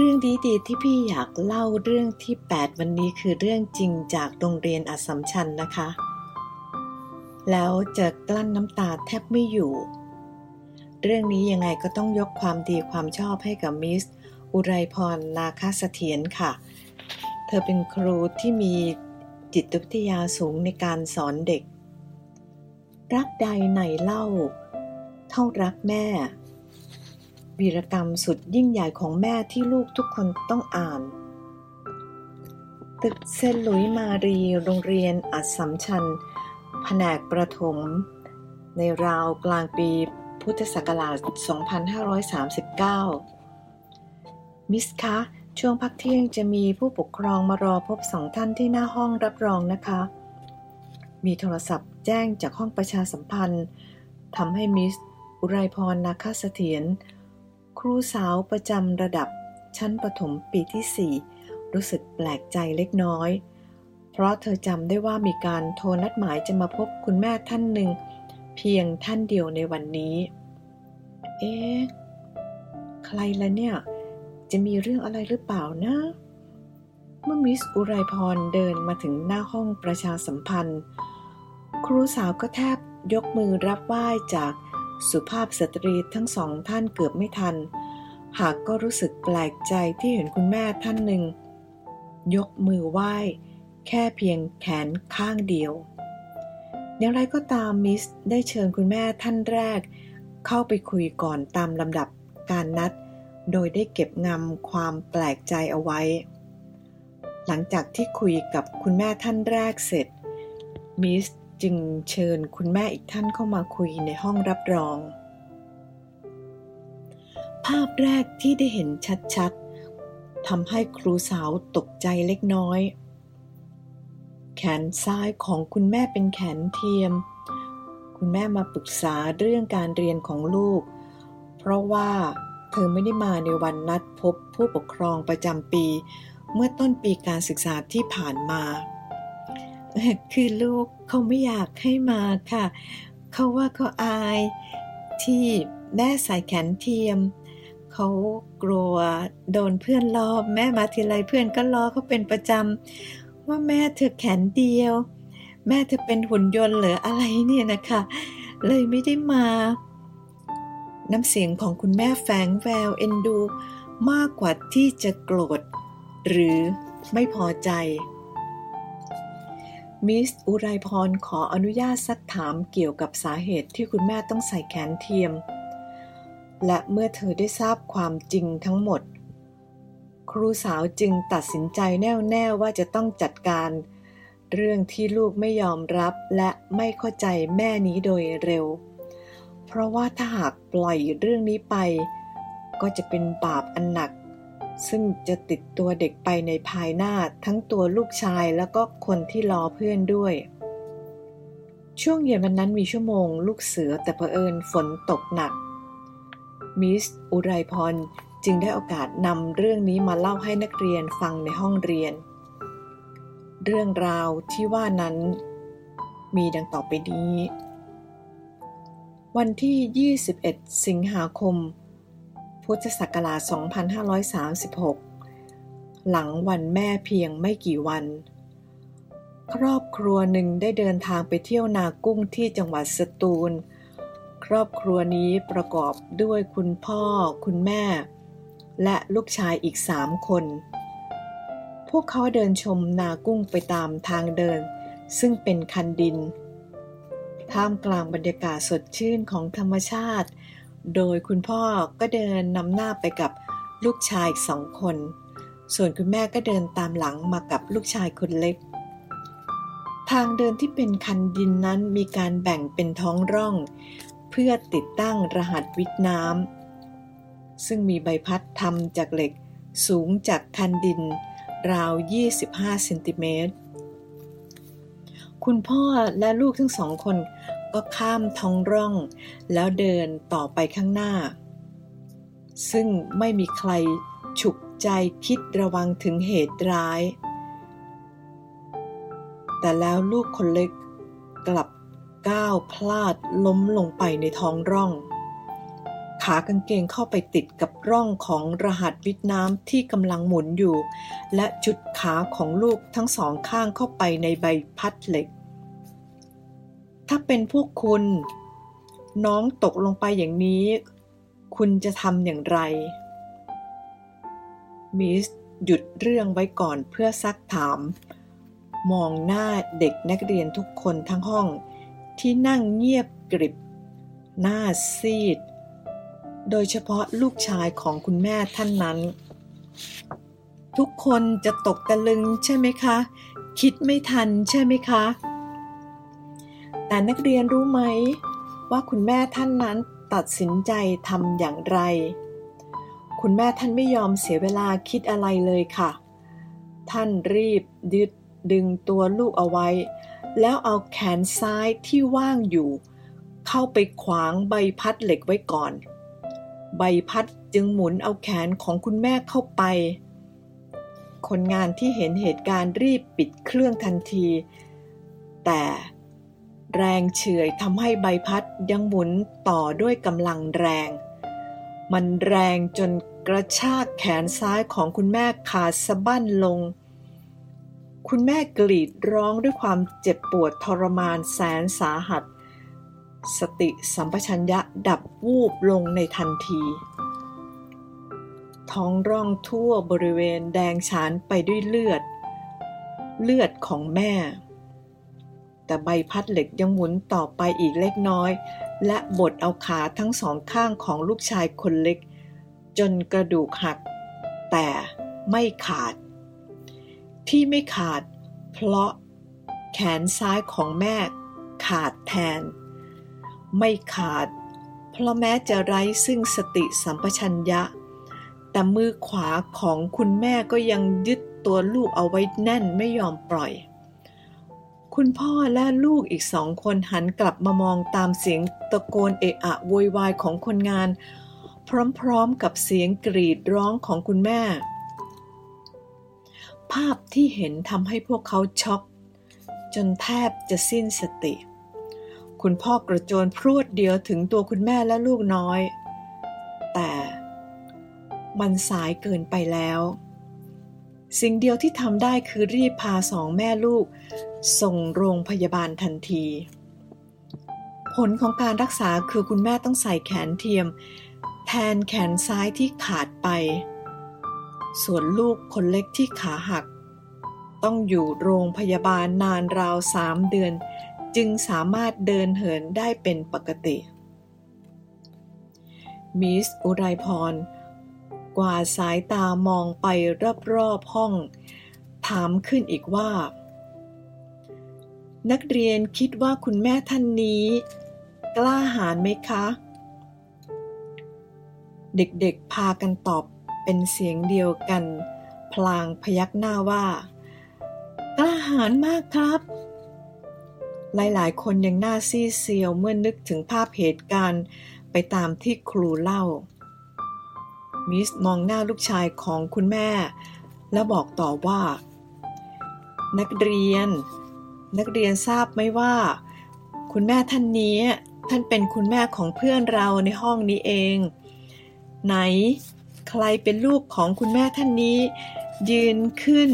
เรื่องดีๆ ที่พี่อยากเล่าเรื่องที่ 8 วันนี้คือเรื่องจริงจากโรงเรียนอัสสัมชัญนะคะ แล้วจะกลั้นน้ำตาแทบไม่อยู่ เรื่องนี้ยังไงก็ต้องยกความดีความชอบให้กับมิส อุไรพรนาคาเสถียรค่ะ เธอเป็นครูที่มีจิตวิทยาสูงในการสอนเด็ก รักใดไหนเล่า เท่ารักแม่ วีรกรรมสุดยิ่งใหญ่ของแม่ที่ลูกทุกคนต้องอ่าน ตึกเซนหลุยมารี โรงเรียนอัดสัมชัญ แผนกประถม ในราวกลางปีพุทธศักราช 2539 มิสคะ ช่วงพักเที่ยงจะมีผู้ปกครองมารอพบสองท่านที่หน้าห้องรับรองนะคะ มีโทรศัพท์แจ้งจากห้องประชาสัมพันธ์ทำให้มิสอุไรพรนาคาเสถียร ครูสาวประจำระดับชั้นประถมปีที่ 4 รู้สึกแปลกใจเล็กน้อย เพราะเธอจำได้ว่ามีการโทรนัดหมายจะมาพบคุณแม่ท่านหนึ่ง เพียงท่านเดียวในวันนี้ เอ๊ะ ใครละเนี่ย จะมีเรื่องอะไรหรือเปล่านะ เมื่อมิสอุไรพรเดินมาถึงหน้าห้องประชาสัมพันธ์ ครูสาวก็แทบยกมือรับไหว้จาก สุภาพสตรีทั้งสองท่านเกือบไม่ทัน หากก็รู้สึกแปลกใจที่เห็นคุณแม่ท่านหนึ่ง ยกมือไหว้ แค่เพียงแขนข้างเดียว อย่างไรก็ตามมิสได้เชิญคุณแม่ท่านแรก เข้าไปคุยก่อนตามลำดับการนัด โดยได้เก็บงำความแปลกใจเอาไว้ หลังจากที่คุยกับคุณแม่ท่านแรกเสร็จมิส จึงเชิญคุณแม่อีกท่านเข้ามาคุยในห้องรับรอง ภาพแรกที่ได้เห็นชัดๆทำให้ครูสาวตกใจเล็กน้อย แขนซ้ายของคุณแม่เป็นแขนเทียม คุณแม่มาปรึกษาเรื่องการเรียนของลูก เพราะว่าเธอไม่ได้มาในวันนัดพบผู้ปกครองประจำปี เมื่อต้นปีการศึกษาที่ผ่านมา คือลูกเขาไม่อยากให้มาค่ะ เขาว่าเขาอายที่แม่ใส่แขนเทียม เขากลัวโดนเพื่อนล้อแม่มาทีไรเพื่อนก็ล้อเขาเป็นประจำว่าแม่เธอแขนเดียว แม่เธอเป็นหุ่นยนต์หรืออะไรเนี่ยนะคะ เลยไม่ได้มา น้ำเสียงของคุณแม่แฝงแววเอ็นดู มากกว่าที่จะโกรธ หรือไม่พอใจ มิสอุไรพรขออนุญาตซักถามเกี่ยวกับสาเหตุที่คุณแม่ต้องใส่แขนเทียม และเมื่อเธอได้ทราบความจริงทั้งหมด ครูสาวจึงตัดสินใจแน่วแน่ว่าจะต้องจัดการ เรื่องที่ลูกไม่ยอมรับและไม่เข้าใจแม่นี้โดยเร็ว เพราะว่าถ้าหากปล่อยเรื่องนี้ไป ก็จะเป็นบาปอันหนัก ซึ่งจะติดตัวเด็กไปในภายหน้าทั้งตัวลูกชายแล้วก็คนที่รอเพื่อนด้วย ช่วงเย็นวันนั้นมีชั่วโมงลูกเสือแต่เผอิญฝนตกหนัก มิสอุไรพรจึงได้โอกาสนำเรื่องนี้มาเล่าให้นักเรียนฟังในห้องเรียน เรื่องราวที่ว่านั้นมีดังต่อไปนี้ วันที่ 21 สิงหาคม พุทธศักราช 2536 หลังวันแม่เพียงไม่กี่วัน ครอบครัวหนึ่งได้เดินทางไปเที่ยวนากุ้งที่จังหวัดสตูล ครอบครัวนี้ประกอบด้วยคุณพ่อ คุณแม่ และลูกชายอีกสามคน พวกเขาเดินชมนากุ้งไปตามทางเดิน ซึ่งเป็นคันดิน ท่ามกลางบรรยากาศสดชื่นของธรรมชาติ โดยคุณพ่อก็เดินนำหน้าไปกับลูกชายสองคน ส่วนคุณแม่ก็เดินตามหลังมากับลูกชายคนเล็ก ทางเดินที่เป็นคันดินนั้นมีการแบ่งเป็นท้องร่อง เพื่อติดตั้งรหัสวิทน้ำซึ่งมีใบพัดทำจากเหล็กสูงจากคันดิน ราว 25เซนติเมตร คุณพ่อและลูกทั้งสองคน ก็ข้ามท้องร่อง แล้วเดินต่อไปข้างหน้า ซึ่งไม่มีใครฉุกใจคิดระวังถึงเหตุร้าย แต่แล้วลูกคนเล็กกลับก้าวพลาดล้มลงไปในท้องร่อง ขากางเกงเข้าไปติดกับร่องของรหัสวิทน้ำที่กำลังหมุนอยู่ และจุดขาของลูกทั้งสองข้างเข้าไปในใบพัดเหล็ก ถ้าเป็นพวกคุณ น้องตกลงไปอย่างนี้ คุณจะทำอย่างไร มิสหยุดเรื่องไว้ก่อนเพื่อซักถาม มองหน้าเด็กนักเรียนทุกคนทั้งห้อง ที่นั่งเงียบกริบ หน้าซีด โดยเฉพาะลูกชายของคุณแม่ท่านนั้น ทุกคนจะตกตะลึงใช่ไหมคะ คิดไม่ทันใช่ไหมคะ แต่นักเรียนรู้ไหม ว่าคุณแม่ท่านนั้นตัดสินใจทำอย่างไร คุณแม่ท่านไม่ยอมเสียเวลาคิดอะไรเลยค่ะ ท่านรีบดึดดึงตัวลูกเอาไว้ แล้วเอาแขนซ้ายที่ว่างอยู่ เข้าไปขวางใบพัดเหล็กไว้ก่อน ใบพัดจึงหมุนเอาแขนของคุณแม่เข้าไป คนงานที่เห็นเหตุการณ์รีบปิดเครื่องทันที แต่ แรงเฉื่อยทำให้ใบพัดยังหมุนต่อด้วยกำลังแรง มันแรงจนกระชากแขนซ้ายของคุณแม่ขาดสะบั้นลง คุณแม่กรีดร้องด้วยความเจ็บปวดทรมานแสนสาหัส สติสัมปชัญญะดับวูบลงในทันที ท้องร่องทั่วบริเวณแดงฉานไปด้วยเลือด เลือดของแม่ แต่ใบพัดเหล็กยังหมุนต่อไปอีกเล็กน้อย และบดเอาขาทั้งสองข้างของลูกชายคนเล็ก จนกระดูกหัก แต่ไม่ขาด ที่ไม่ขาด เพราะแขนซ้ายของแม่ขาดแทน ไม่ขาด เพราะแม้จะไร้ซึ่งสติสัมปชัญญะ แต่มือขวาของคุณแม่ก็ยังยึดตัวลูกเอาไว้แน่นไม่ยอมปล่อย คุณพ่อและลูกอีกสองคนหันกลับมามองตามเสียงตะโกนเอะอะโวยวายของคนงาน พร้อมๆกับเสียงกรีดร้องของคุณแม่ ภาพที่เห็นทำให้พวกเขาช็อก จนแทบจะสิ้นสติ คุณพ่อกระโจนพรวดเดียวถึงตัวคุณแม่และลูกน้อย แต่มันสายเกินไปแล้ว สิ่งเดียวที่ทำได้คือรีบพาสองแม่ลูก ส่งโรงพยาบาลทันที ผลของการรักษาคือคุณแม่ต้องใส่แขนเทียม แทนแขนซ้ายที่ขาดไป ส่วนลูกคนเล็กที่ขาหัก ต้องอยู่โรงพยาบาลนานราวสามเดือน จึงสามารถเดินเหินได้เป็นปกติ มิสอุไรพรกว่าสายตามองไปรอบๆห้อง ถามขึ้นอีกว่า นักเรียนคิดว่าคุณแม่ท่านนี้ กล้าหาญไหมคะ เด็กๆพากันตอบเป็นเสียงเดียวกัน พลางพยักหน้าว่า กล้าหาญมากครับ หลายๆ คนยังหน้าซีเซียวเมื่อนึกถึงภาพเหตุการณ์ไปตามที่ครูเล่า มิสมองหน้าลูกชายของคุณแม่ แล้วบอกต่อว่า นักเรียน นักเรียนทราบไหมว่า คุณแม่ท่านนี้ ท่านเป็นคุณแม่ของเพื่อนเราในห้องนี้เอง ไหน ใครเป็นลูกของคุณแม่ท่านนี้ ยืนขึ้น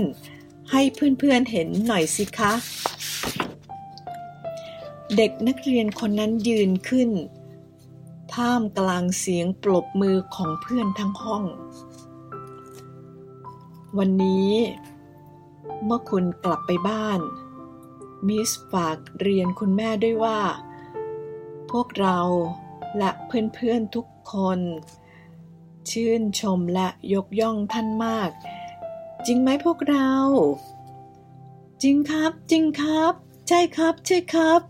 ให้เพื่อนๆเห็นหน่อยสิคะ เด็กนักเรียนคนนั้นยืนขึ้น ท่ามกลางเสียงปรบมือของเพื่อนทั้งห้อง วันนี้ เมื่อคุณกลับไปบ้าน มิสฝากเรียนคุณแม่ด้วยว่า พวกเราและเพื่อนๆทุกคน ชื่นชมและยกย่องท่านมาก จริงไหมพวกเรา จริงครับ จริงครับ ใช่ครับ ใช่ครับ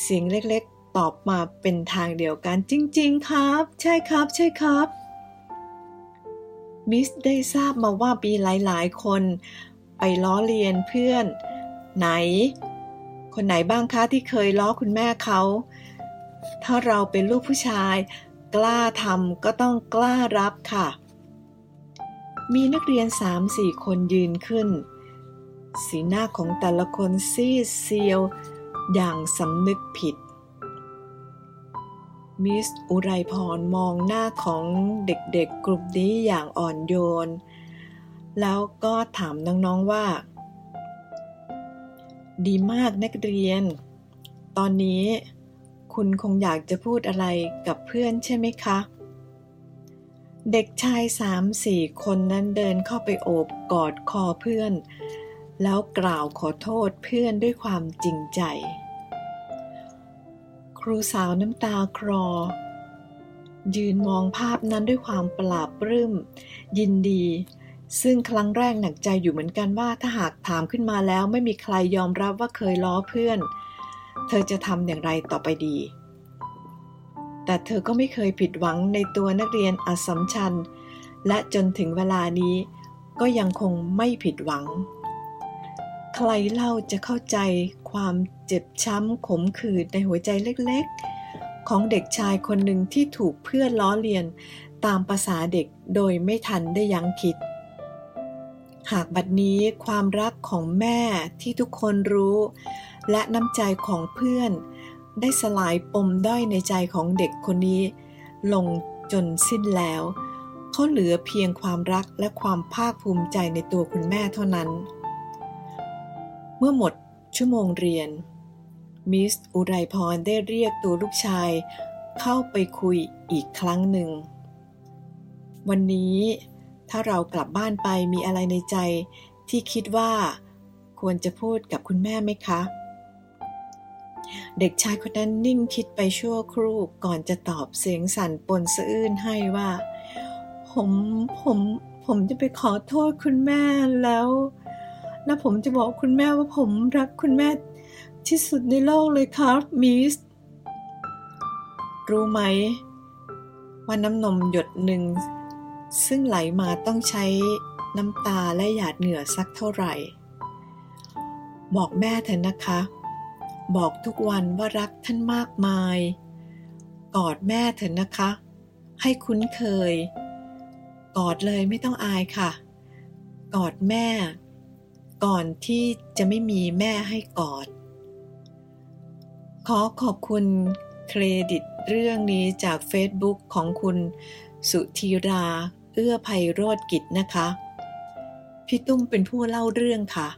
เสียงเล็กๆ ตอบมาเป็นทางเดียวกัน จริง ๆ ครับ ใช่ครับ ใช่ครับมิสได้ทราบมาว่ามีหลายๆ คน ไปล้อเลียนเพื่อน ไหน คนไหนบ้างคะที่เคยล้อคุณแม่เขา ถ้าเราเป็นลูกผู้ชาย กล้าทำก็ต้องกล้ารับค่ะ มีนักเรียนสามสี่คนยืนขึ้น สีหน้าของแต่ละคนซีดเซียว อย่างสำนึกผิด มิสอุไรพรมองหน้าของเด็กๆกลุ่มนี้อย่างอ่อนโยน แล้วก็ถามน้องๆว่า ดีมากนักเรียน ตอนนี้คุณคงอยากจะพูดอะไรกับเพื่อนใช่ไหมคะ เด็กชายสามสี่คนนั้นเดินเข้าไปโอบกอดคอเพื่อน แล้วกล่าวขอโทษเพื่อนด้วยความจริงใจ ครูสาวน้ำตาคลอ ยืนมองภาพนั้นด้วยความปราบปลื้มยินดี ซึ่งครั้งแรกหนักใจอยู่เหมือนกันว่าถ้าหากถามขึ้นมาแล้วไม่มีใครยอมรับว่าเคยล้อเพื่อน เธอจะทำอย่างไรต่อไปดี แต่เธอก็ไม่เคยผิดหวังในตัวนักเรียนอสมชัญ และจนถึงเวลานี้ก็ยังคงไม่ผิดหวัง ใครเล่าจะเข้าใจความเจ็บช้ำขมขื่นในหัวใจเล็กๆ ของเด็กชายคนหนึ่งที่ถูกเพื่อนล้อเลียนตามภาษาเด็กโดยไม่ทันได้ยั้งคิด หากบัดนี้ความรักของแม่ที่ทุกคนรู้ และน้ำใจของเพื่อน ได้สลายปมด้อยในใจของเด็กคนนี้ ลงจนสิ้นแล้ว เขาเหลือเพียงความรักและความภาคภูมิใจในตัวคุณแม่เท่านั้น เมื่อหมดชั่วโมงเรียน มิสอุไรพรได้เรียกตัวลูกชาย เข้าไปคุยอีกครั้งหนึ่ง วันนี้ ถ้าเรากลับบ้านไปมีอะไรในใจที่คิดว่าควรจะพูดกับคุณแม่ไหมคะ เด็กชายคนนั้นนิ่งคิดไปชั่วครู่ก่อนจะตอบเสียงสั่นปนสะอื้นให้ว่า ผมผมผมจะไปขอโทษคุณแม่แล้ว และผมจะบอกคุณแม่ว่าผมรักคุณแม่ที่สุดในโลกเลยครับมิสรู้ไหมว่าน้ำนมหยดหนึ่ง ซึ่งไหลมาต้องใช้น้ำตาและหยาดเหงื่อสักเท่าไหร่ บอกแม่เถอะนะคะ บอกทุกวันว่ารักท่านมากมาย กอดแม่เถอะนะคะ ให้คุ้นเคย กอดเลยไม่ต้องอายค่ะ กอดแม่ ก่อนที่จะไม่มีแม่ให้กอด ขอขอบคุณเครดิตเรื่องนี้จากเฟซบุ๊กของคุณสุธีรา เอื้อภัยโรธกิจนะคะ พี่ตุ้มเป็นผู้เล่าเรื่องค่ะ